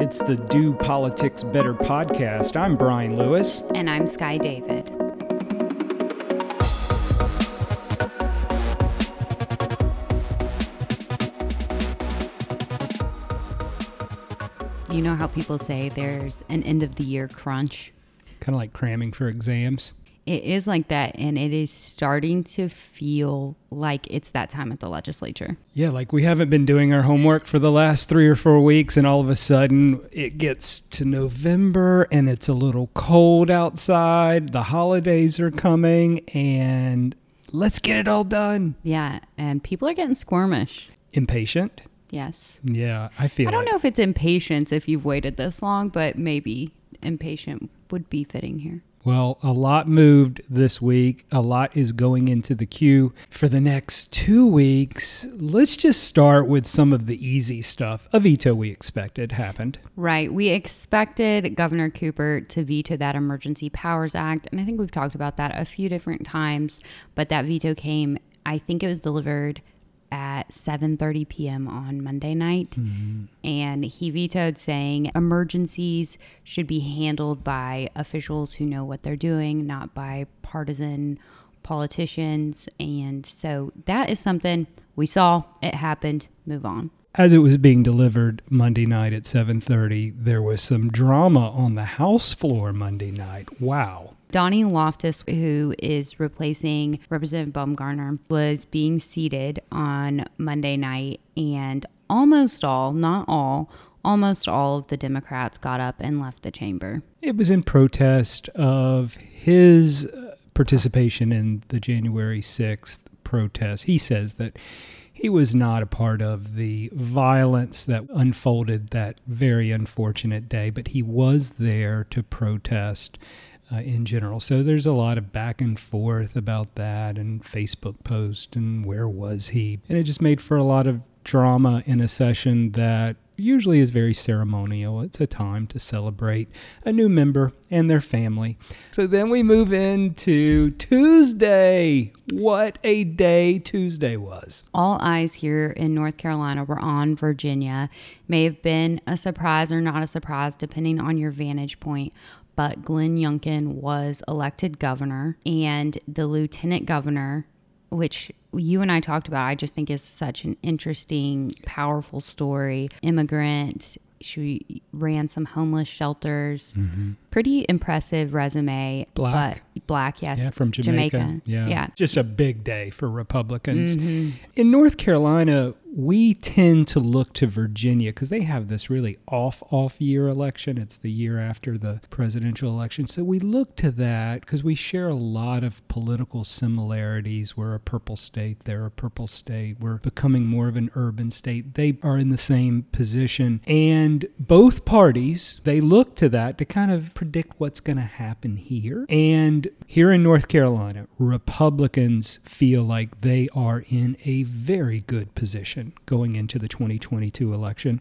It's the Do Politics Better podcast. I'm Brian Lewis. And I'm Skye David. You know how people say there's an end of the year crunch? Kind of like cramming for exams. It is like that, and it is starting to feel like it's that time at the legislature. Yeah, like we haven't been doing our homework for the last three or four weeks, and all of a sudden it gets to November and it's a little cold outside. The holidays are coming, and let's get it all done. Yeah, and people are getting squirmish. Impatient? Yes. Yeah, I feel I don't like- know if it's impatience if you've waited this long, but maybe impatient would be fitting here. Well, a lot moved this week. A lot is going into the queue for the next two weeks. Let's just start with some of the easy stuff. A veto we expected happened. Right. We expected Governor Cooper to veto that Emergency Powers Act. And I think we've talked about that a few different times. But that veto came, I think it was delivered at 7:30 p.m. on Monday night mm-hmm. and he vetoed saying emergencies should be handled by officials who know what they're doing not by partisan politicians and so that is something we saw it happened move on As it was being delivered Monday night at 7:30, there was some drama on the House floor Monday night. Wow. Donnie Loftis, who is replacing Representative Bumgardner, was being seated on Monday night, and almost all, not all, almost all of the Democrats got up and left the chamber. It was in protest of his uh, participation in the January 6th protest. He says that he was not a part of the violence that unfolded that very unfortunate day, but he was there to protest uh, in general. So there's a lot of back and forth about that and Facebook post and where was he. And it just made for a lot of drama in a session that usually is very ceremonial. It's a time to celebrate a new member and their family. So then we move into Tuesday. What a day Tuesday was. All eyes here in North Carolina were on Virginia. May have been a surprise or not a surprise, depending on your vantage point. But Glenn Youngkin was elected governor, and the lieutenant governor, which you and I talked about, I just think is such an interesting, powerful story. Immigrant, she ran some homeless shelters. Mm-hmm. Pretty impressive resume. Black. But black, yes. Yeah, from Jamaica. Yeah. Yeah. Just a big day for Republicans. Mm-hmm. In North Carolina, we tend to look to Virginia because they have this really off off year election. It's the year after the presidential election. So we look to that because we share a lot of political similarities. We're a purple state, they're a purple state. We're becoming more of an urban state. They are in the same position. And both parties, they look to that to kind of predict what's going to happen here. And here in North Carolina, Republicans feel like they are in a very good position going into the 2022 election.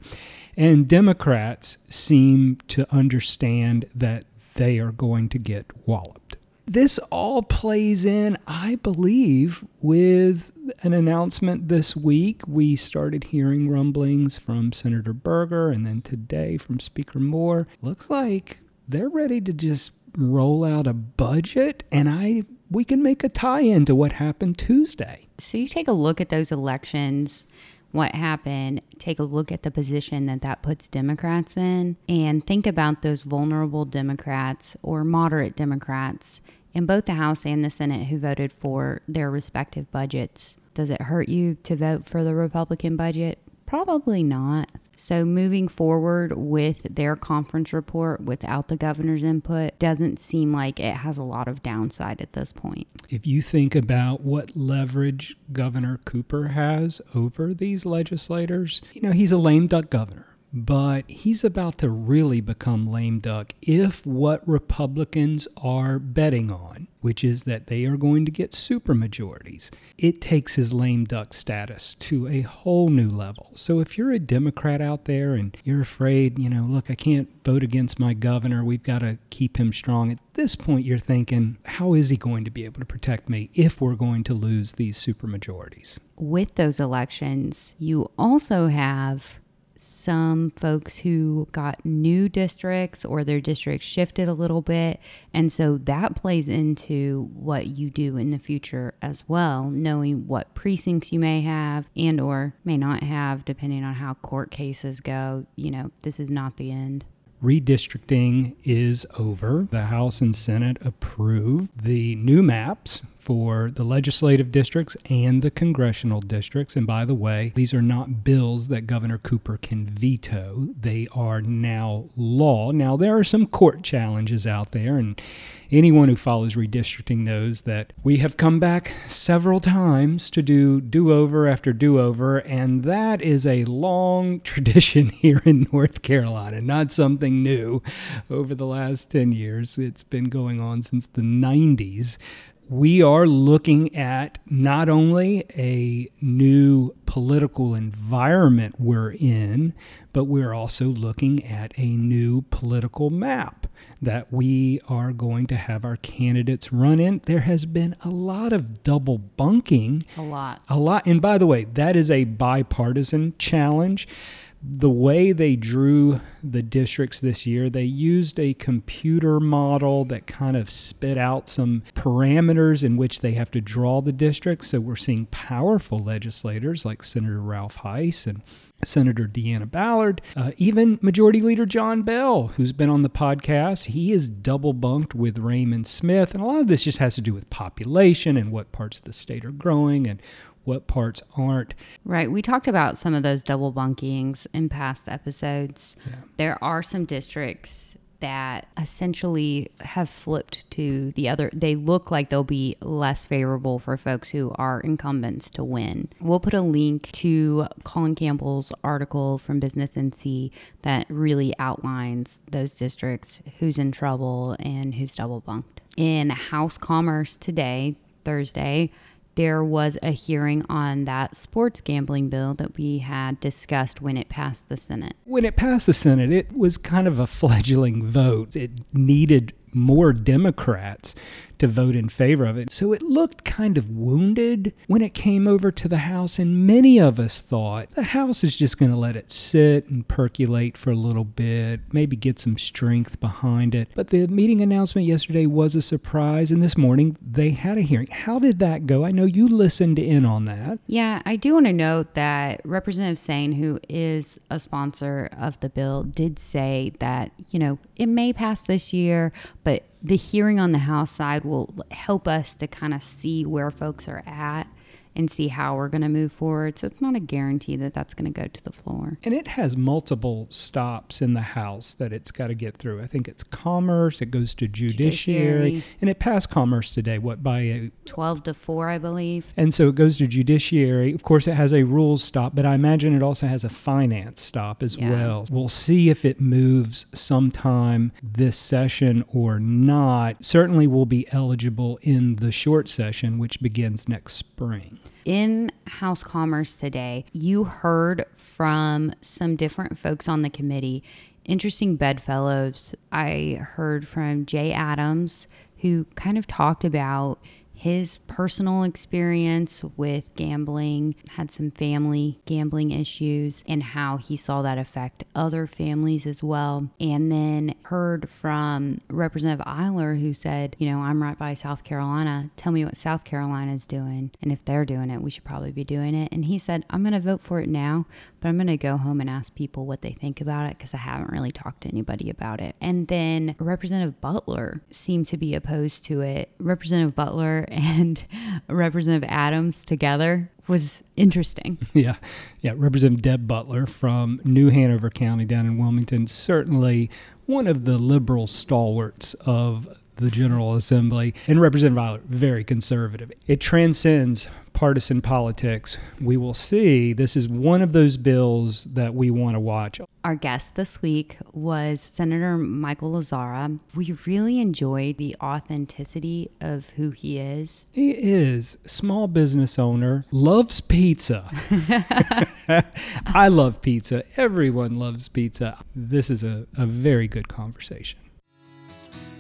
And Democrats seem to understand that they are going to get walloped. This all plays in, I believe, with an announcement this week. We started hearing rumblings from Senator Berger and then today from Speaker Moore. Looks like they're ready to just roll out a budget and I we can make a tie-in to what happened Tuesday. So you take a look at those elections, what happened, take a look at the position that that puts Democrats in, and think about those vulnerable Democrats or moderate Democrats in both the House and the Senate who voted for their respective budgets. Does it hurt you to vote for the Republican budget? Probably not. So, moving forward with their conference report without the governor's input doesn't seem like it has a lot of downside at this point. If you think about what leverage Governor Cooper has over these legislators, you know, he's a lame duck governor, but he's about to really become lame duck if what Republicans are betting on, which is that they are going to get supermajorities, it takes his lame duck status to a whole new level. So if you're a Democrat out there and you're afraid, you know, look, I can't vote against my governor, we've got to keep him strong. At this point, you're thinking, how is he going to be able to protect me if we're going to lose these supermajorities? with those elections, you also have some folks who got new districts or their districts shifted a little bit. And so that plays into what you do in the future as well, knowing what precincts you may have and or may not have depending on how court cases go. You know, this is not the end. Redistricting is over. The House and Senate approved the new maps for the legislative districts and the congressional districts. And by the way, these are not bills that Governor Cooper can veto, they are now law. Now, there are some court challenges out there, and anyone who follows redistricting knows that we have come back several times to do do over after do over, and that is a long tradition here in North Carolina, not something new over the last 10 years. It's been going on since the 90s we are looking at not only a new political environment we're in, but we're also looking at a new political map that we are going to have our candidates run in. There has been a lot of double bunking. A lot. A lot. And by the way, that is a bipartisan challenge the way they drew the districts this year, they used a computer model that kind of spit out some parameters in which they have to draw the districts. So we're seeing powerful legislators like Senator Ralph Hise and Senator Deanna Ballard, uh, even Majority Leader John Bell, who's been on the podcast. He is double bunked with Raymond Smith. And a lot of this just has to do with population and what parts of the state are growing and what parts aren't. Right. We talked about some of those double bunkings in past episodes. Yeah. There are some districts that essentially have flipped to the other. They look like they'll be less favorable for folks who are incumbents to win. We'll put a link to Colin Campbell's article from Business NC that really outlines those districts, who's in trouble, and who's double bunked. In House Commerce today, Thursday, there was a hearing on that sports gambling bill that we had discussed when it passed the Senate. When it passed the Senate, it was kind of a fledgling vote. It needed more Democrats to vote in favor of it. So it looked kind of wounded when it came over to the House, and many of us thought the House is just going to let it sit and percolate for a little bit, maybe get some strength behind it. But the meeting announcement yesterday was a surprise, and this morning they had a hearing. How did that go? I know you listened in on that. Yeah, I do want to note that Representative Saine, who is a sponsor of the bill, did say that, you know, it may pass this year, but the hearing on the House side will help us to kind of see where folks are at and see how we're going to move forward. So it's not a guarantee that that's going to go to the floor. And it has multiple stops in the House that it's got to get through. I think it's Commerce, it goes to Judiciary, judiciary. and it passed Commerce today, what, by a 12 to 4, I believe. And so it goes to Judiciary. Of course, it has a rules stop, but I imagine it also has a finance stop as yeah. well. We'll see if it moves sometime this session or not. Certainly we'll be eligible in the short session, which begins next spring in House Commerce today, you heard from some different folks on the committee, interesting bedfellows. I heard from Jay Adams, who kind of talked about his personal experience with gambling, had some family gambling issues, and how he saw that affect other families as well. And then heard from Representative Eiler, who said, You know, I'm right by South Carolina. Tell me what South Carolina is doing. And if they're doing it, we should probably be doing it. And he said, I'm going to vote for it now, but I'm going to go home and ask people what they think about it because I haven't really talked to anybody about it. And then Representative Butler seemed to be opposed to it. Representative Butler and Representative Adams together was interesting. Yeah. Yeah. Representative Deb Butler from New Hanover County down in Wilmington, certainly one of the liberal stalwarts of the General Assembly, and Representative Violet, very conservative. It transcends partisan politics. We will see. This is one of those bills that we want to watch. Our guest this week was Senator Michael Lazzara. We really enjoyed the authenticity of who he is. He is small business owner, loves pizza. I love pizza. Everyone loves pizza. This is a, a very good conversation.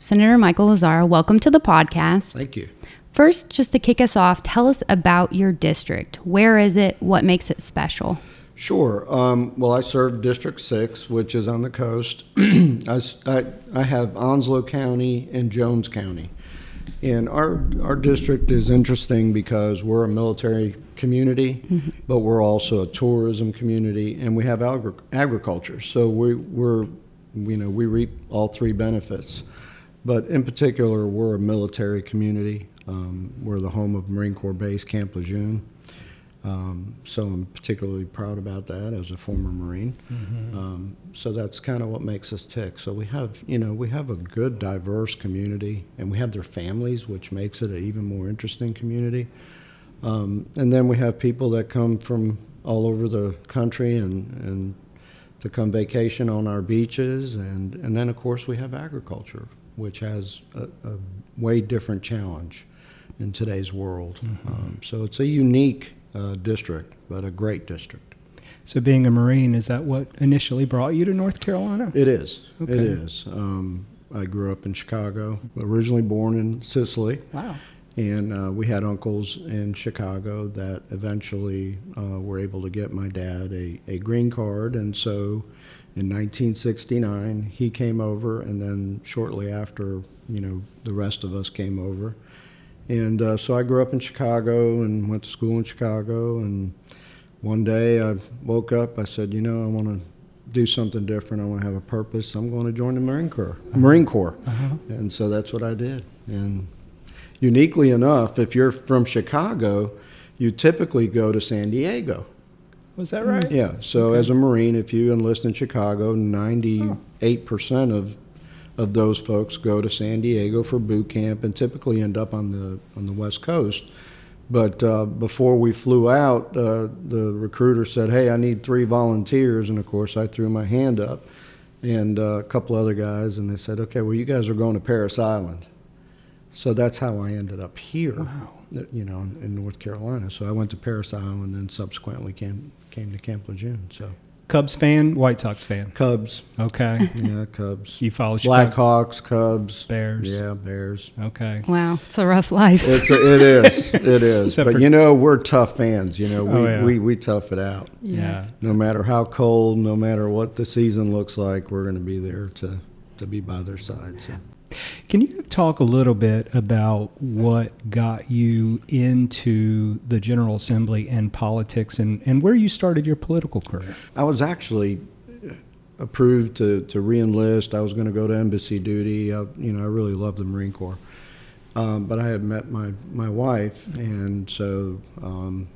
Senator Michael Lazzara, welcome to the podcast. Thank you. First, just to kick us off, tell us about your district. Where is it? What makes it special? Sure. Um, well, I serve District 6, which is on the coast. I, I, I have Onslow County and Jones County. And our, our district is interesting because we're a military community, but we're also a tourism community, and we have agri- agriculture. So we, we're, you know, we reap all three benefits. But in particular, we're a military community. Um, we're the home of Marine Corps Base Camp Lejeune. Um, so I'm particularly proud about that as a former Marine. Um, so that's kind of what makes us tick. So we have, you know, we have a good, diverse community, and we have their families, which makes it an even more interesting community. Um, and then we have people that come from all over the country and, and to come vacation on our beaches. And, and then, of course, we have agriculture, which has a, a way different challenge in today's world. Um, so it's a unique uh, district, but a great district. So, being a Marine, is that what initially brought you to North Carolina? It is. It Okay. is. Um, I grew up in Chicago, originally born in Sicily. Wow. And uh, we had uncles in Chicago that eventually uh, were able to get my dad a, a green card. And so in 1969, he came over, and then shortly after, you know, the rest of us came over. And uh, so I grew up in Chicago and went to school in Chicago. And one day I woke up, I said, you know, I want to do something different. I want to have a purpose. I'm going to join the Marine Corps. Marine Corps. Uh-huh. And so that's what I did. And uniquely enough, if you're from Chicago, you typically go to San Diego. Was that right? Yeah. So as a Marine, if you enlist in Chicago, 98% of of those folks go to San Diego for boot camp and typically end up on the on the West Coast. But uh, before we flew out, uh, the recruiter said, "Hey, I need three volunteers," and of course, I threw my hand up, and uh, a couple other guys, and they said, "Okay, well, you guys are going to Parris Island." So that's how I ended up here, Wow. you know, in, in North Carolina. So I went to Parris Island and subsequently came came to Camp Lejeune. So Cubs fan, White Sox fan. Cubs, Okay. yeah, Cubs, You follow Chicago Blackhawks, Cubs, Bears. yeah, Bears. Okay. Wow, it's a rough life. It's a, it is, it is. Except but for- you know, we're tough fans. You know, oh, we, Oh, yeah. we we tough it out. Yeah. No matter how cold, no matter what the season looks like, we're going to be there to to be by their side. So. Can you talk a little bit about what got you into the General Assembly and politics and, and where you started your political career? I was actually approved to, to reenlist. I was going to go to embassy duty. I, you know, I really love the Marine Corps. Um, but I had met my, my wife, and so um,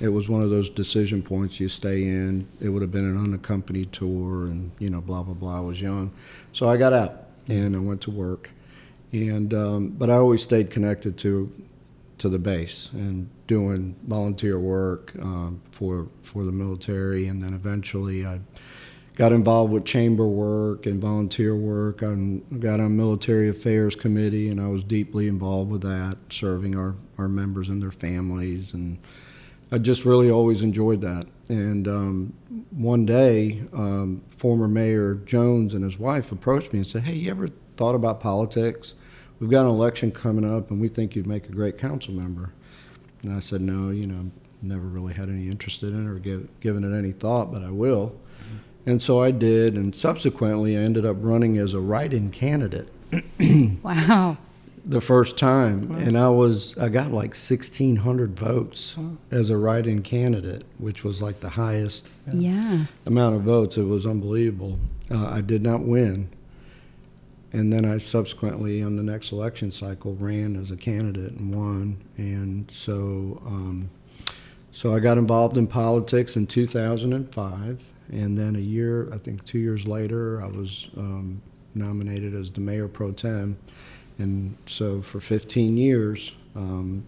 it was one of those decision points. You stay in. It would have been an unaccompanied tour, and you know, blah blah blah. I was young, so I got out and I went to work. And um, but I always stayed connected to to the base and doing volunteer work um, for for the military, and then eventually I got involved with chamber work and volunteer work. I got on military affairs committee, and I was deeply involved with that, serving our our members and their families, and I just really always enjoyed that. And um, one day, um, former Mayor Jones and his wife approached me and said, "Hey, you ever thought about politics? We've got an election coming up, and we think you'd make a great council member." And I said, "No, you know, never really had any interest in it or give, given it any thought, but I will." And so I did, and subsequently I ended up running as a write-in candidate wow. The first time, and I was I got like sixteen hundred votes as a write-in candidate, which was like the highest Yeah. amount of votes. It was unbelievable. Uh, I did not win, and then I subsequently, on the next election cycle, ran as a candidate and won. And so, um, so I got involved in politics in 2005, and then a year, I think two years later, I was um, nominated as the mayor pro tem. And so for 15 years, Um,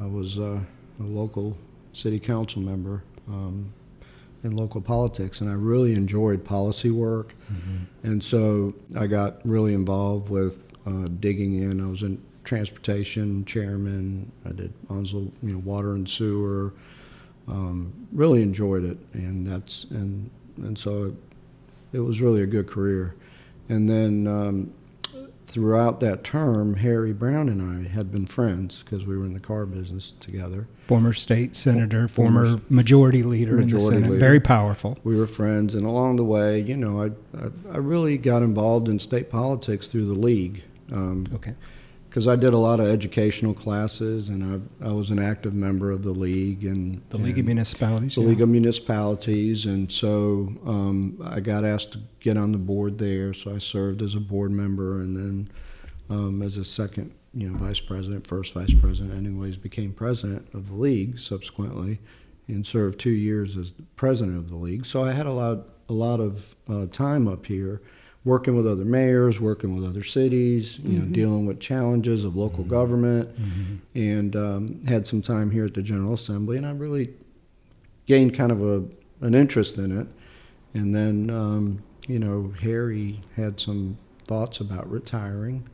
I was uh, a local city council member um, in local politics, and I really enjoyed policy work. And so I got really involved with uh, digging in. I was in transportation chairman. I did Onslow, you know, water and sewer. Um, really enjoyed it, and that's and and so it, it was really a good career. And then um, throughout that term, Harry Brown and I had been friends because we were in the car business together. Former state senator, Former former majority leader in the Senate. leader. Very powerful. We were friends, and along the way, you know, I I, I really got involved in state politics through the league. Um, Okay. Because I did a lot of educational classes, and I, I was an active member of the league and The League of Municipalities. the yeah. League of Municipalities, and so um, I got asked to get on the board there. So I served as a board member, and then um, as a second, you know, vice president, first vice president, anyways, became president of the league subsequently, and served two years as president of the league. So I had a lot, a lot of uh, time up here, working with other mayors, working with other cities, you know, dealing with challenges of local government, and um, had some time here at the General Assembly, and I really gained kind of a an interest in it. And then, um, you know, Harry had some thoughts about retiring,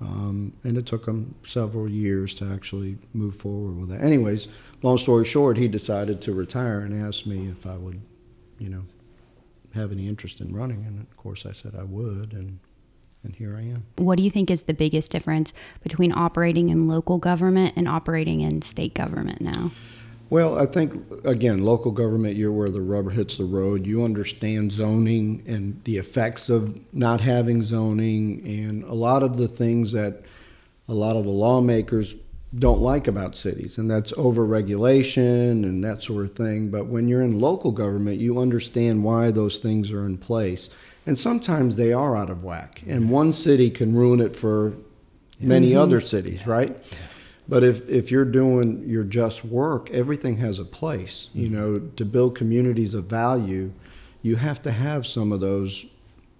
um, and it took him several years to actually move forward with that. Anyways, long story short, he decided to retire and asked me if I would, you know, have any interest in running, and of course I said I would, and and here I am. What do you think is the biggest difference between operating in local government and operating in state government now? Well, I think again, local government, you're where the rubber hits the road. You understand zoning and the effects of not having zoning, and a lot of the things that a lot of the lawmakers don't like about cities, and that's overregulation and that sort of thing. But when you're in local government, you understand why those things are in place, and sometimes they are out of whack. And one city can ruin it for many mm-hmm. other cities, right? But if, if you're doing your just work, everything has a place. You mm-hmm. know, to build communities of value, you have to have some of those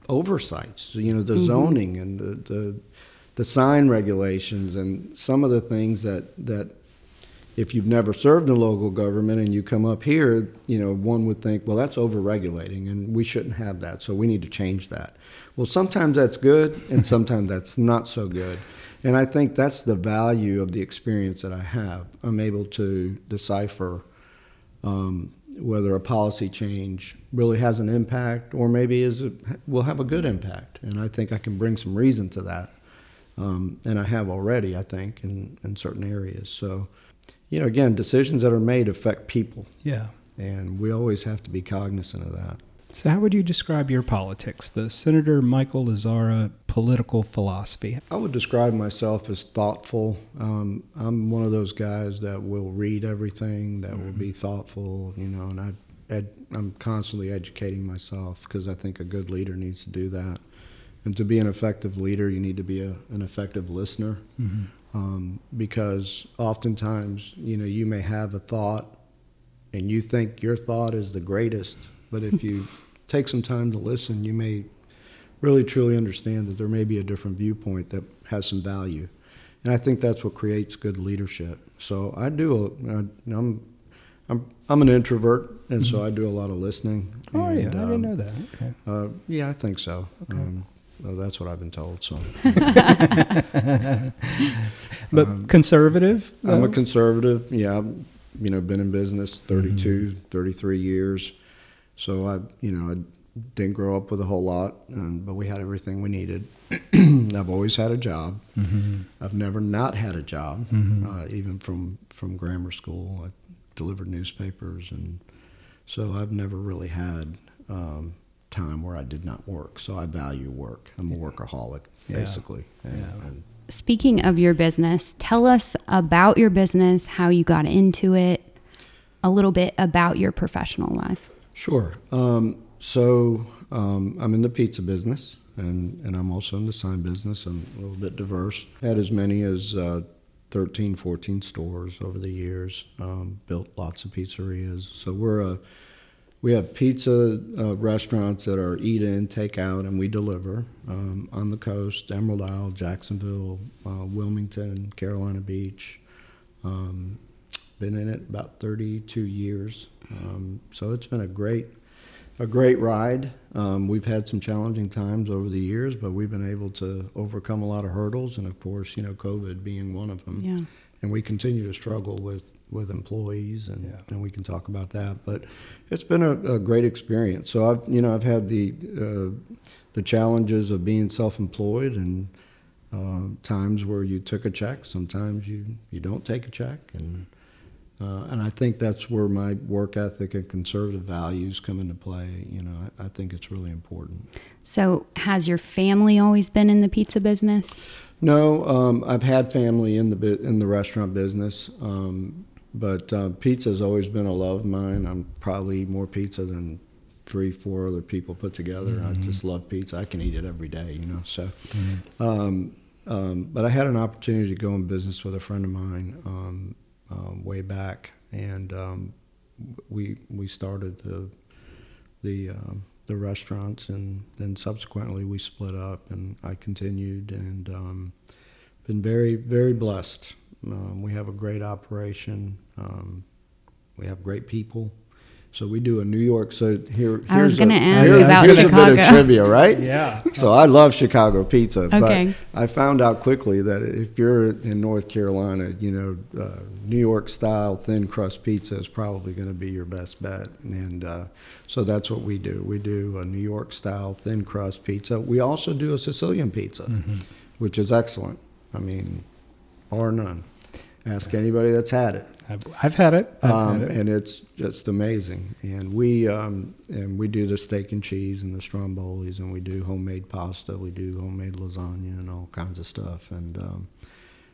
oversights. You know, the mm-hmm. zoning and the, the the sign regulations and some of the things that that if you've never served in local government and you come up here, you know, one would think, well, that's overregulating and we shouldn't have that. So we need to change that. Well, sometimes that's good and sometimes that's not so good. And I think that's the value of the experience that I have. I'm able to decipher um, whether a policy change really has an impact or maybe is a, will have a good impact. And I think I can bring some reason to that. Um, and I have already, I think, in, in certain areas. So, you know, again, decisions that are made affect people, Yeah. and we always have to be cognizant of that. So, how would you describe your politics, the Senator Michael Lazzara political philosophy? I would describe myself as thoughtful. Um, I'm one of those guys that will read everything, that will be thoughtful, you know, and I, ed, I'm constantly educating myself because I think a good leader needs to do that. And to be an effective leader, you need to be a, an effective listener um, because oftentimes, you know, you may have a thought and you think your thought is the greatest, but if you take some time to listen, you may really truly understand that there may be a different viewpoint that has some value. And I think that's what creates good leadership. So I do, a, I, I'm, I'm, I'm an introvert, and so I do a lot of listening. Oh, yeah. I and, didn't um, know that. Okay. Uh, yeah, I think so. Um, well, that's what I've been told. So But conservative? Um, I'm a conservative. Yeah, I've, you know, been in business 32, 33 years. So I, you know, I didn't grow up with a whole lot, um, but we had everything we needed. I've always had a job. I've never not had a job, uh, even from from grammar school. I delivered newspapers, and so I've never really had um, time where I did not work. So I value work. I'm a workaholic, Yeah. basically. And, Yeah. and Speaking of your business, tell us about your business, how you got into it, a little bit about your professional life. Sure. Um, so um, I'm in the pizza business, and, and I'm also in the sign business. I'm a little bit diverse. Had as many as uh, 13, 14 stores over the years. Um, built lots of pizzerias. So we're a we have pizza uh, restaurants that are eat in, take out, and we deliver um, on the coast Emerald Isle, Jacksonville, uh, Wilmington, Carolina Beach. Um, been in it about 32 years. Um, so it's been a great, a great ride. Um, we've had some challenging times over the years, but we've been able to overcome a lot of hurdles, and of course, you know, COVID being one of them. Yeah. And we continue to struggle with with employees, and, Yeah. and we can talk about that. But it's been a, a great experience. So I've you know I've had the uh, the challenges of being self-employed and uh, times where you took a check, sometimes you you don't take a check, and uh, and I think that's where my work ethic and conservative values come into play. You know, I, I think it's really important. So, has your family always been in the pizza business? No, um, I've had family in the bu- in the restaurant business, um, but uh, pizza has always been a love of mine. I'm probably eat more pizza than three, four other people put together. I just love pizza. I can eat it every day, you know. So, um, um, but I had an opportunity to go in business with a friend of mine um, um, way back, and um, we we started the the um, the restaurants, and then subsequently we split up, and I continued, and um, been very very blessed. Um, we have a great operation. Um, we have great people. So we do a New York. So here, I was gonna ask here's- about here's a bit of Chicago. trivia, right? Yeah. So I love Chicago pizza, Okay. but I found out quickly that if you're in North Carolina, you know, uh, New York style thin crust pizza is probably going to be your best bet, and uh, so that's what we do. We do a New York style thin crust pizza. We also do a Sicilian pizza, Mm-hmm. which is excellent. I mean, or none. Ask anybody that's had it I've, I've had it. I've um, had it. and it's just amazing. And we um, and we do the steak and cheese and the strombolis, and we do homemade pasta, we do homemade lasagna, and all kinds of stuff. And um,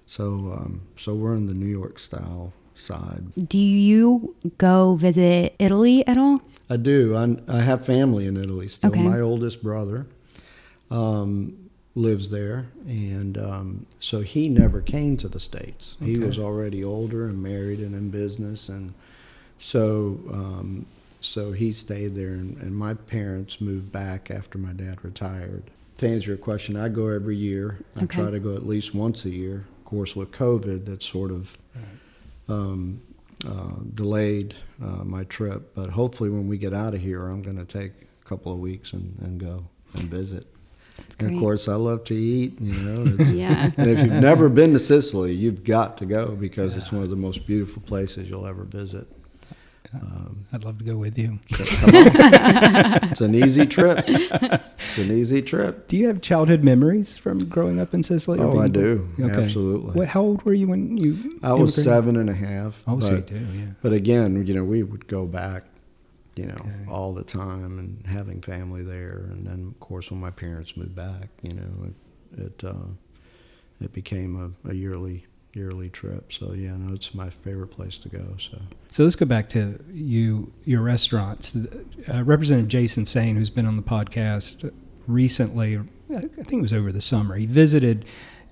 so um, so we're in the New York style side. Do you go visit Italy at all? I do. I, I have family in Italy still. Okay. My oldest brother um, lives there, and um, so he never came to the states. He was already older and married and in business, and so um, so he stayed there. And, and my parents moved back after my dad retired. To answer your question, I go every year. I try to go at least once a year. Of course, with COVID, that's sort of um, uh, delayed uh, my trip. But hopefully, when we get out of here, I'm going to take a couple of weeks and, and go and visit. And of course, I love to eat. You know, it's, Yeah. and if you've never been to Sicily, you've got to go because it's one of the most beautiful places you'll ever visit. Um, I'd love to go with you. so it's an easy trip. It's an easy trip. Do you have childhood memories from growing up in Sicily? or Oh, I being- do. Absolutely. What, how old were you when you? I was immigrated? seven and a half. Oh, so you but- do, yeah. But again, you know, we would go back, you know, Okay. all the time and having family there. And then, of course, when my parents moved back, you know, it it, uh, it became a, a yearly yearly trip. So yeah, no, it's my favorite place to go. So So let's go back to you, your restaurants. Uh, Representative Jason Saine, who's been on the podcast recently, I think it was over the summer. He visited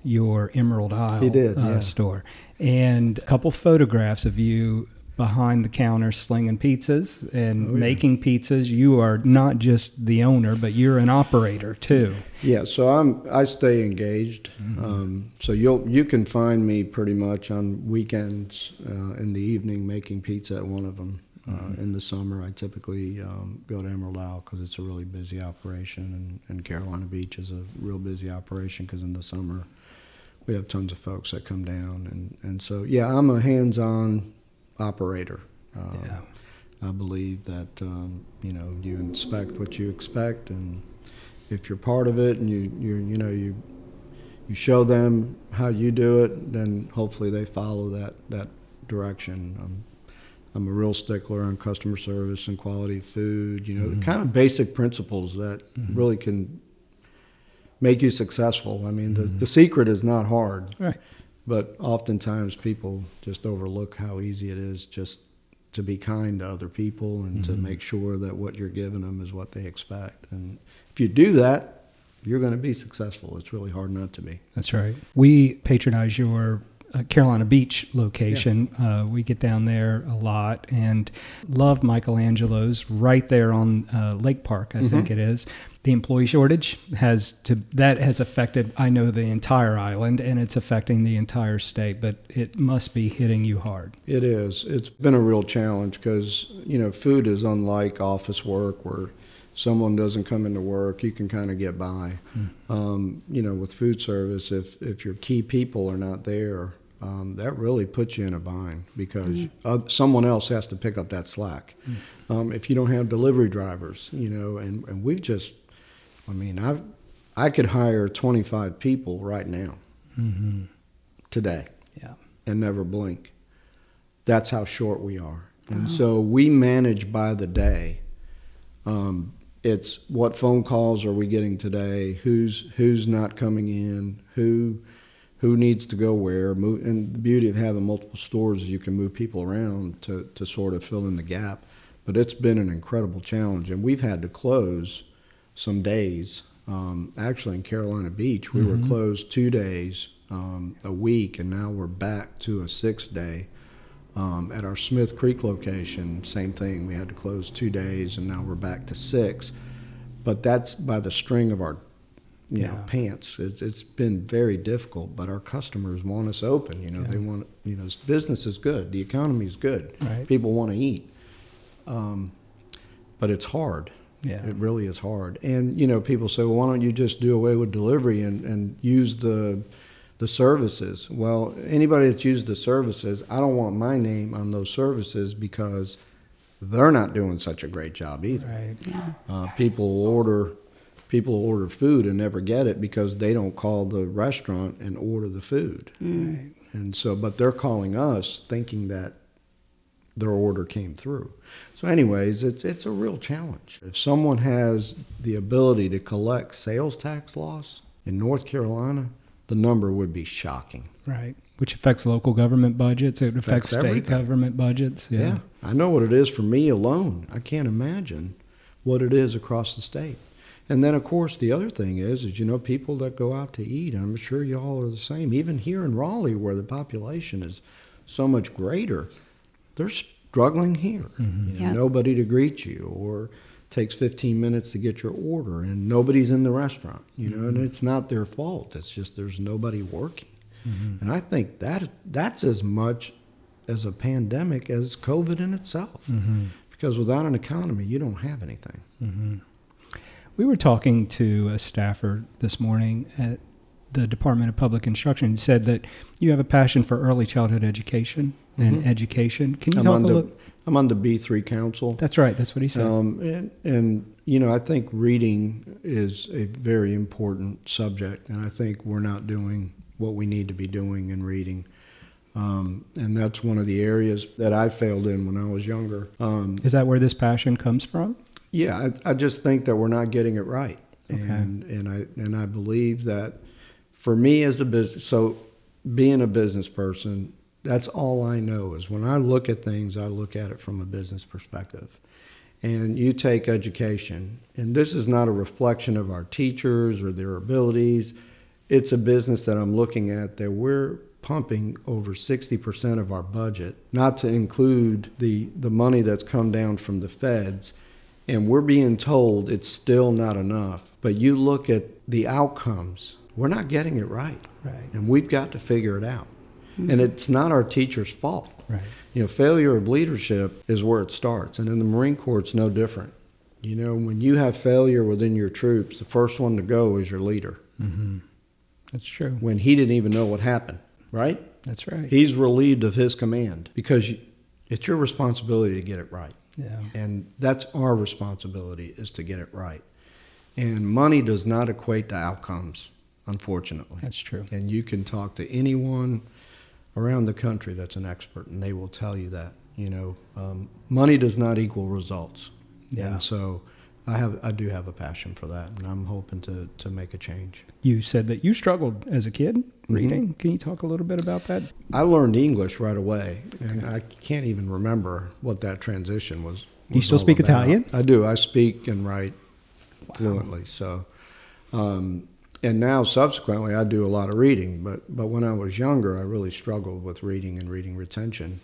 your Emerald Isle He did, uh, yeah. store, and a couple photographs of you behind the counter slinging pizzas and Oh, yeah. making pizzas. You are not just the owner, but you're an operator too. yeah, so I'm I stay engaged. Um, so you'll you can find me pretty much on weekends uh, in the evening making pizza at one of them. Uh, in the summer, I typically um, go to Emerald Isle because it's a really busy operation, and, and Carolina Beach is a real busy operation because in the summer we have tons of folks that come down, and, and so yeah, I'm a hands-on operator. Uh, Yeah. I believe that um, you know you inspect what you expect, and if you're part of it, and you you you know you you show them how you do it, then hopefully they follow that that direction. Um, I'm a real stickler on customer service and quality of food. You know, the kind of basic principles that really can make you successful. I mean, the, the secret is not hard, Right. But oftentimes people just overlook how easy it is just to be kind to other people and to mm-hmm. make sure that what you're giving them is what they expect. And if you do that, you're going to be successful. It's really hard not to be. That's right. We patronize your Carolina Beach location. Uh, we get down there a lot and love Michelangelo's right there on uh, Lake Park, I think it is. The employee shortage has to that has affected I know the entire island and it's affecting the entire state, but it must be hitting you hard. It is. It's been a real challenge because, you know, food is unlike office work where someone doesn't come into work, you can kind of get by. Um, you know, with food service, if, if your key people are not there, um, that really puts you in a bind because uh, someone else has to pick up that slack. Um, if you don't have delivery drivers, you know, and, and we've just, I mean, I've, I could hire 25 people right now, today Yeah. and never blink. That's how short we are. And so we manage by the day. Um, it's what phone calls are we getting today? Who's who's not coming in? Who who needs to go where? Move, and the beauty of having multiple stores is you can move people around to, to sort of fill in the gap. But it's been an incredible challenge, and we've had to close some days. Um, actually, in Carolina Beach, we were closed two days um, a week, and now we're back to a six day. Um, at our Smith Creek location, same thing. We had to close two days, and now we're back to six. But that's by the string of our, you know, pants. It's, it's been very difficult, but our customers want us open. You know, they want, you know, business is good, the economy is good, Right. people want to eat, um, but it's hard. Yeah. It really is hard. And, you know, people say, well, why don't you just do away with delivery and, and use the, the services? Well, anybody that's used the services, I don't want my name on those services because they're not doing such a great job either. Right. Uh, people order, people order food and never get it because they don't call the restaurant and order the food. Mm. And so, but they're calling us thinking that their order came through. So, anyways, it's it's a real challenge. If someone has the ability to collect sales tax loss in North Carolina, the number would be shocking. Right. Which affects local government budgets. It affects, Affects state everything. government budgets. Yeah. Yeah, I know what it is for me alone. I can't imagine what it is across the state. And then, of course, the other thing is, is you know, people that go out to eat. I'm sure y'all are the same. Even here in Raleigh, where the population is so much greater, they're struggling here. You know, Yep. Nobody to greet you, or takes 15 minutes to get your order, and nobody's in the restaurant. You know, and mm-hmm. it's not their fault. It's just there's nobody working. Mm-hmm. And I think that that's as much as a pandemic as COVID in itself. Mm-hmm. Because without an economy, you don't have anything. We were talking to a staffer this morning at the Department of Public Instruction. He said that you have a passion for early childhood education and education. Can you I'm talk on a the little? I'm on the B3 Council. That's right. That's what he said. Um, and, and, you know, I think reading is a very important subject, and I think we're not doing what we need to be doing in reading. Um, and that's one of the areas that I failed in when I was younger. Um, Is that where this passion comes from? Yeah, I, I just think that we're not getting it right, Okay. and and I and I believe that for me as a business, so being a business person, that's all I know is when I look at things, I look at it from a business perspective. And you take education, and this is not a reflection of our teachers or their abilities. It's a business that I'm looking at that we're pumping over 60% of our budget, not to include the, the money that's come down from the feds. And we're being told it's still not enough. But you look at the outcomes, we're not getting it right. Right. And we've got to figure it out. And it's not our teacher's fault. Right. You know, failure of leadership is where it starts. And in the Marine Corps, it's no different. You know, when you have failure within your troops, the first one to go is your leader. Mm-hmm. That's true. When he didn't even know what happened, right? That's right. He's relieved of his command because it's your responsibility to get it right. Yeah. And that's our responsibility is to get it right. And money does not equate to outcomes, unfortunately. That's true. And you can talk to anyone around the country that's an expert, and they will tell you that. You know, um, money does not equal results. Yeah. And so, I have, I do have a passion for that, and I'm hoping to to make a change. You said that you struggled as a kid Mm-hmm. reading. Can you talk a little bit about that? I learned English right away, and I can't even remember what that transition was. Do you still speak about. Italian? I do. I speak and write fluently. So, um, and now subsequently I do a lot of reading. But but when I was younger, I really struggled with reading and reading retention.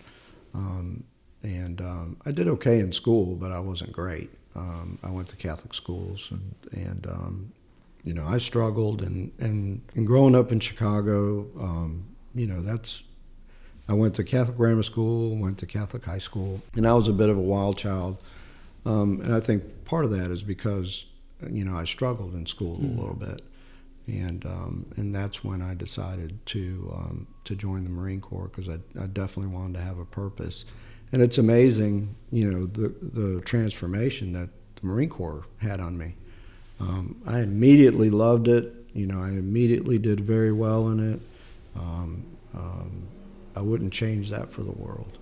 Um, and um, I did okay in school, but I wasn't great. Um, I went to Catholic schools, and, and um, you know I struggled. And, and, and growing up in Chicago, um, you know that's I went to Catholic grammar school, went to Catholic high school, and I was a bit of a wild child. Um, and I think part of that is because you know I struggled in school mm. a little bit, and um, and that's when I decided to um, to join the Marine Corps because I, I definitely wanted to have a purpose and it's amazing, you know, the the transformation that the Marine Corps had on me. Um, I immediately loved it. You know, I immediately did very well in it. Um, um, I wouldn't change that for the world.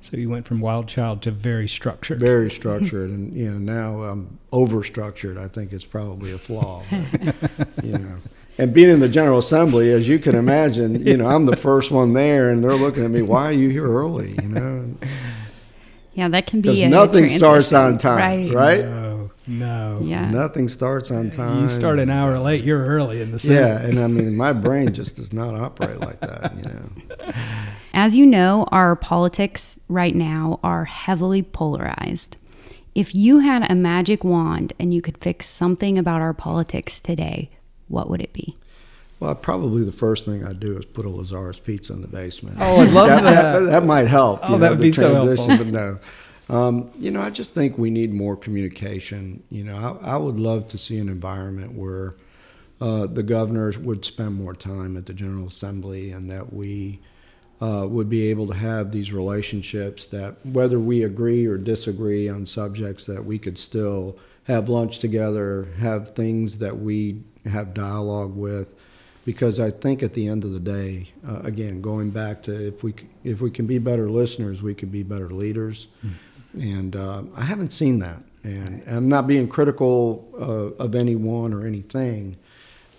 So you went from wild child to very structured. Very structured, and you know now I'm over structured. I think it's probably a flaw. But, you know, and being in the General Assembly, as you can imagine, you know, I'm the first one there, and they're looking at me, "Why are you here early?" You know. Yeah, that can be because nothing starts on time, right? right? No, no. Yeah. Nothing starts on time. You start an hour late, you're early in the Senate. Yeah, and I mean, my brain just does not operate like that, you know. As you know, our politics right now are heavily polarized. If you had a magic wand and you could fix something about our politics today, what would it be? Well, probably the first thing I'd do is put a Lazzara's pizza in the basement. Oh, I'd love that. that. that. that might help. Oh, that would be so helpful. But no. Um, you know, I just think we need more communication. You know, I, I would love to see an environment where uh, the governors would spend more time at the General Assembly and that we uh, would be able to have these relationships that whether we agree or disagree on subjects that we could still have lunch together, have things that we have dialogue with, because I think at the end of the day, uh, again, going back to if we if we can be better listeners, we can be better leaders, mm. and uh, I haven't seen that, and I'm not being critical uh, of anyone or anything,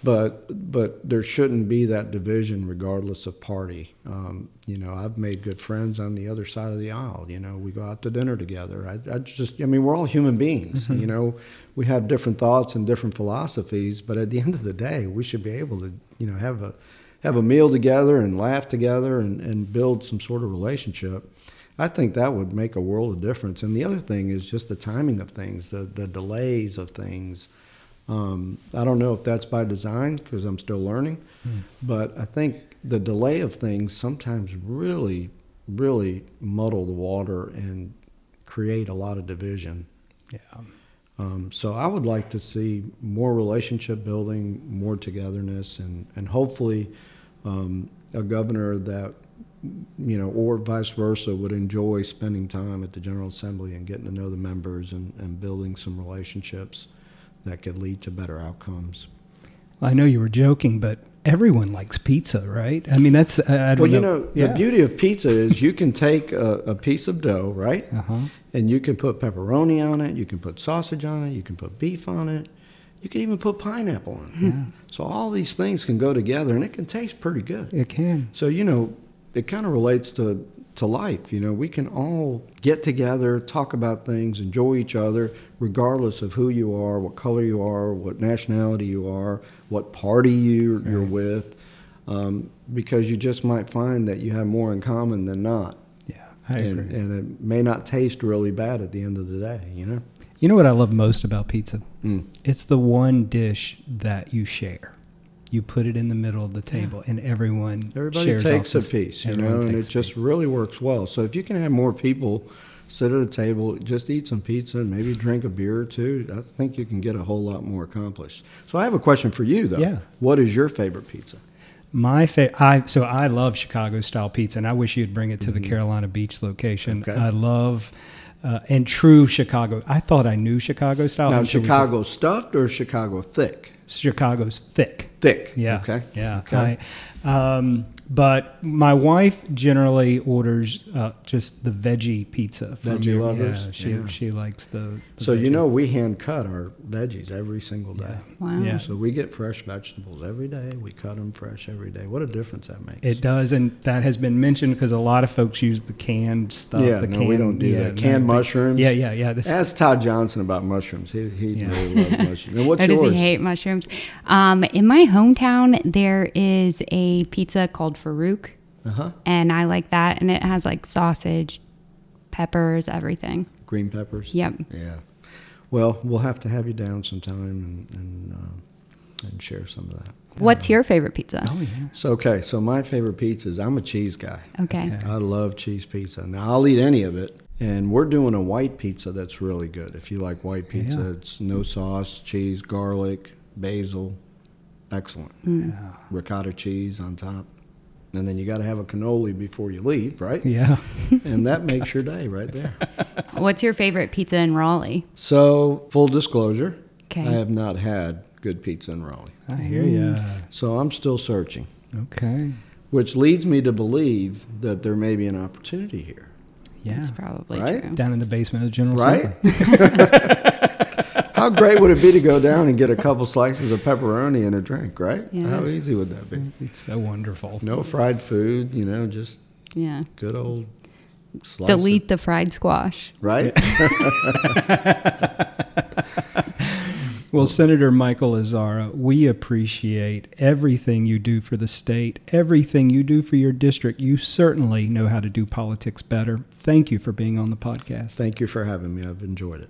but but there shouldn't be that division regardless of party. Um, you know, I've made good friends on the other side of the aisle. You know, we go out to dinner together. I, I just, I mean, we're all human beings. Mm-hmm. You know, we have different thoughts and different philosophies, but at the end of the day, we should be able to, you know, have a have a meal together and laugh together and, and build some sort of relationship. I think that would make a world of difference. And the other thing is just the timing of things, the the delays of things. Um, I don't know if that's by design because I'm still learning, mm. but I think the delay of things sometimes really, really muddle the water and create a lot of division. Yeah. Um, so I would like to see more relationship building, more togetherness, and and hopefully um, a governor that you know, or vice versa, would enjoy spending time at the General Assembly and getting to know the members and, and building some relationships that could lead to better outcomes. I know you were joking, but everyone likes pizza, right? I mean, that's I well, you know, know yeah. the beauty of pizza is you can take a, a piece of dough, right, uh-huh. and you can put pepperoni on it, you can put sausage on it, you can put beef on it, you can even put pineapple on it. Yeah. So all these things can go together, and it can taste pretty good. It can. So you know, it kind of relates to to life. You know, we can all get together, talk about things, enjoy each other, regardless of who you are, what color you are, what nationality you are, what party you, right. you're with, um, because you just might find that you have more in common than not. Yeah, I and, agree. And it may not taste really bad at the end of the day, you know? You know what I love most about pizza? Mm. It's the one dish that you share you put it in the middle of the table, yeah. and everyone everybody takes a piece, you know, and it just really works well. So if you can have more people sit at a table, just eat some pizza, and maybe drink a beer or two, I think you can get a whole lot more accomplished. So I have a question for you, though. Yeah. What is your favorite pizza? My favorite, I so I love Chicago style pizza, and I wish you'd bring it to mm-hmm. the Carolina Beach location. Okay. I love. Uh, and true Chicago. I thought I knew Chicago style. Now, Chicago stuffed or Chicago thick? Chicago's thick. Thick. Yeah. Okay. Yeah. Okay. I, um, but my wife generally orders uh, just the veggie pizza. From veggie your, lovers. Yeah, she yeah. she likes the. the so veggie. you know we hand cut our veggies every single day. Yeah. Wow. Yeah. So we get fresh vegetables every day. We cut them fresh every day. What a difference that makes. It does, and that has been mentioned because a lot of folks use the canned stuff. Yeah, the no, canned, we don't do yeah, that. Canned mushrooms. Yeah, yeah, yeah. This, Ask Todd Johnson about mushrooms. He he Yeah. really loves mushrooms. And what's Oh, does he hate mushrooms? Um, in my hometown, there is a pizza called Farouk, Uh huh. and I like that. And it has like sausage, peppers, everything. Green peppers. Yep. Yeah. Well, we'll have to have you down sometime and and, uh, and share some of that. What's your favorite pizza? Oh yeah. So okay, so my favorite pizza is I'm a cheese guy. Okay. Okay. I love cheese pizza. Now I'll eat any of it. And we're doing a white pizza that's really good. If you like white pizza, Yeah. it's no sauce, cheese, garlic, basil. Excellent. Yeah. Ricotta cheese on top. And then you got to have a cannoli before you leave, right? Yeah. and that makes your day right there. What's your favorite pizza in Raleigh? So, full disclosure, Okay. I have not had good pizza in Raleigh. I hear ya. So, I'm still searching, Okay. which leads me to believe that there may be an opportunity here. Yeah. That's probably Right? true. Down in the basement of the General Right? Center. How great would it be to go down and get a couple slices of pepperoni and a drink, right? Yeah. How easy would that be? Mm-hmm. It's so wonderful. No fried food, you know, just Yeah. good old slice. Delete the fried squash. Right? Well, Senator Michael Lazzara, we appreciate everything you do for the state, everything you do for your district. You certainly know how to do politics better. Thank you for being on the podcast. Thank you for having me. I've enjoyed it.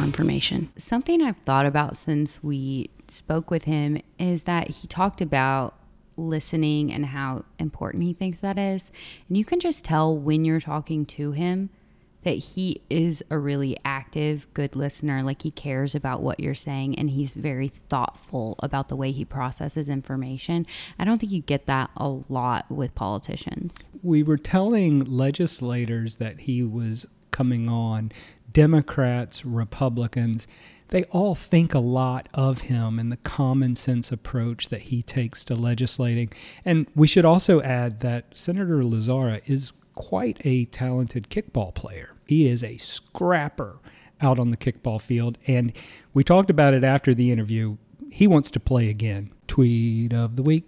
information. Something I've thought about since we spoke with him is that he talked about listening and how important he thinks that is. And you can just tell when you're talking to him that he is a really active, good listener. Like he cares about what you're saying and he's very thoughtful about the way he processes information. I don't think you get that a lot with politicians. We were telling legislators that he was coming on, Democrats, Republicans, they all think a lot of him and the common sense approach that he takes to legislating. And we should also add that Senator Lazzara is quite a talented kickball player. He is a scrapper out on the kickball field. And we talked about it after the interview. He wants to play again. Tweet of the week.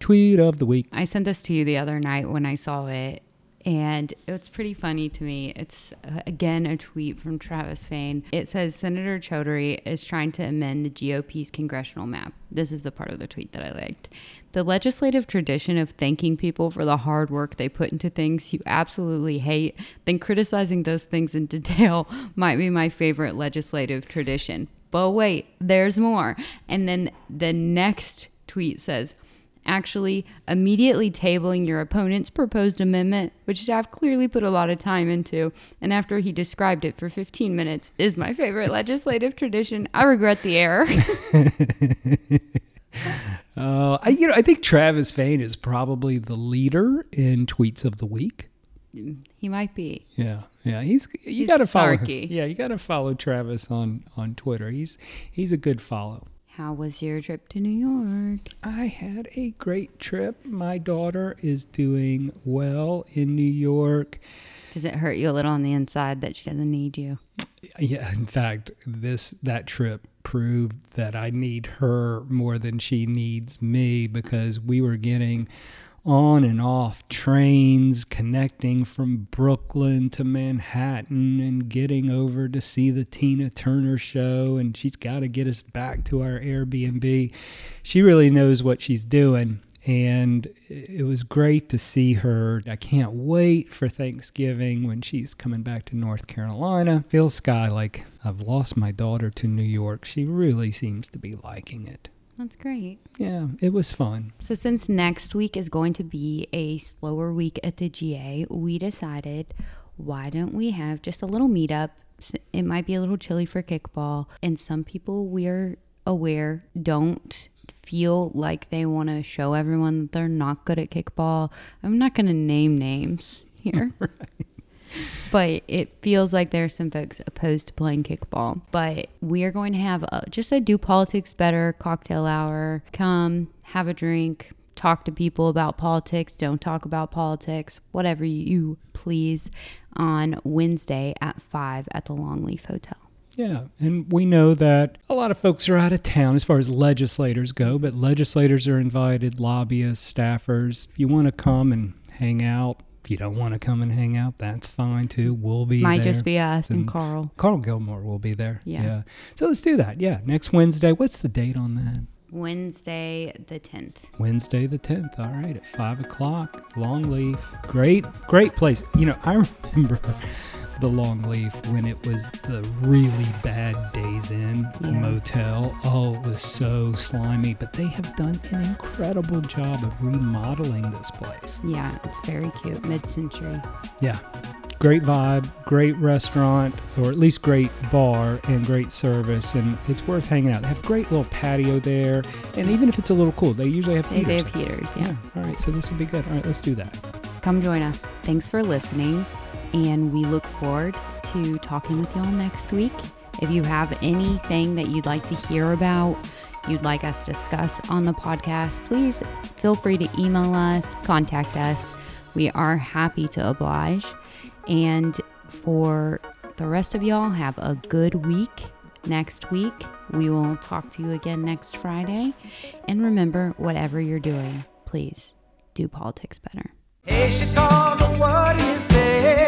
Tweet of the week. I sent this to you the other night when I saw it, and it's pretty funny to me. It's uh, again a tweet from Travis Fain. It says Senator Chaudhuri is trying to amend the GOP's congressional map. This is the part of the tweet that I liked. The legislative tradition of thanking people for the hard work they put into things you absolutely hate, then criticizing those things in detail might be my favorite legislative tradition. But wait, there's more. And then the next tweet says, actually immediately tabling your opponent's proposed amendment, which staff clearly put a lot of time into, and after he described it for 15 minutes, is my favorite legislative tradition. I regret the error. Uh, I, you know, I think Travis Fain is probably the leader in tweets of the week. he might be. Yeah, yeah, he's you He's got to follow. Yeah, you got to follow Travis on on Twitter. He's he's a good follow. How was your trip to New York? I had a great trip. My daughter is doing well in New York. Does it hurt you a little on the inside that she doesn't need you? Yeah, in fact, this that trip proved that I need her more than she needs me because we were getting on and off trains connecting from Brooklyn to Manhattan and getting over to see the Tina Turner show and she's got to get us back to our Airbnb. She really knows what she's doing and it was great to see her. I can't wait for Thanksgiving when she's coming back to North Carolina. Feels Skye like I've lost my daughter to New York. She really seems to be liking it. That's great. Yeah, it was fun. So, since next week is going to be a slower week at the GA, we decided why don't we have just a little meetup? It might be a little chilly for kickball, and some people we're aware don't feel like they want to show everyone that they're not good at kickball. I'm not going to name names here. But it feels like there's some folks opposed to playing kickball. But we are going to have a, just a do politics better cocktail hour. Come have a drink, talk to people about politics, don't talk about politics, whatever you please, on Wednesday at 5 at the Longleaf Hotel. Yeah, and we know that a lot of folks are out of town as far as legislators go, but legislators are invited, lobbyists, staffers. If you want to come and hang out, if you don't want to come and hang out, that's fine too. We'll be Might there. just be us and And- Carl. Carl Gilmore will be there. Yeah. So let's do that. Yeah. Next Wednesday. What's the date on that? Wednesday the 10th. Wednesday the 10th. All right. At 5 o'clock. Longleaf. Great, great place. You know, I remember the Longleaf when it was the really bad Days Inn Yeah. motel. Oh, it was so slimy. But they have done an incredible job of remodeling this place. Yeah, it's very cute. Mid century. Yeah. Great vibe, great restaurant, or at least great bar and great service, and it's worth hanging out. They have great little patio there, and even if it's a little cool, they usually have They, they have heaters, yeah. All right, so this will be good. All right, let's do that. Come join us. Thanks for listening, and we look forward to talking with y'all next week. If you have anything that you'd like to hear about, you'd like us to discuss on the podcast, please feel free to email us, contact us. We are happy to oblige. And for the rest of y'all, have a good week. Next week, we will talk to you again next Friday. And remember, whatever you're doing, please do politics better. Hey, world.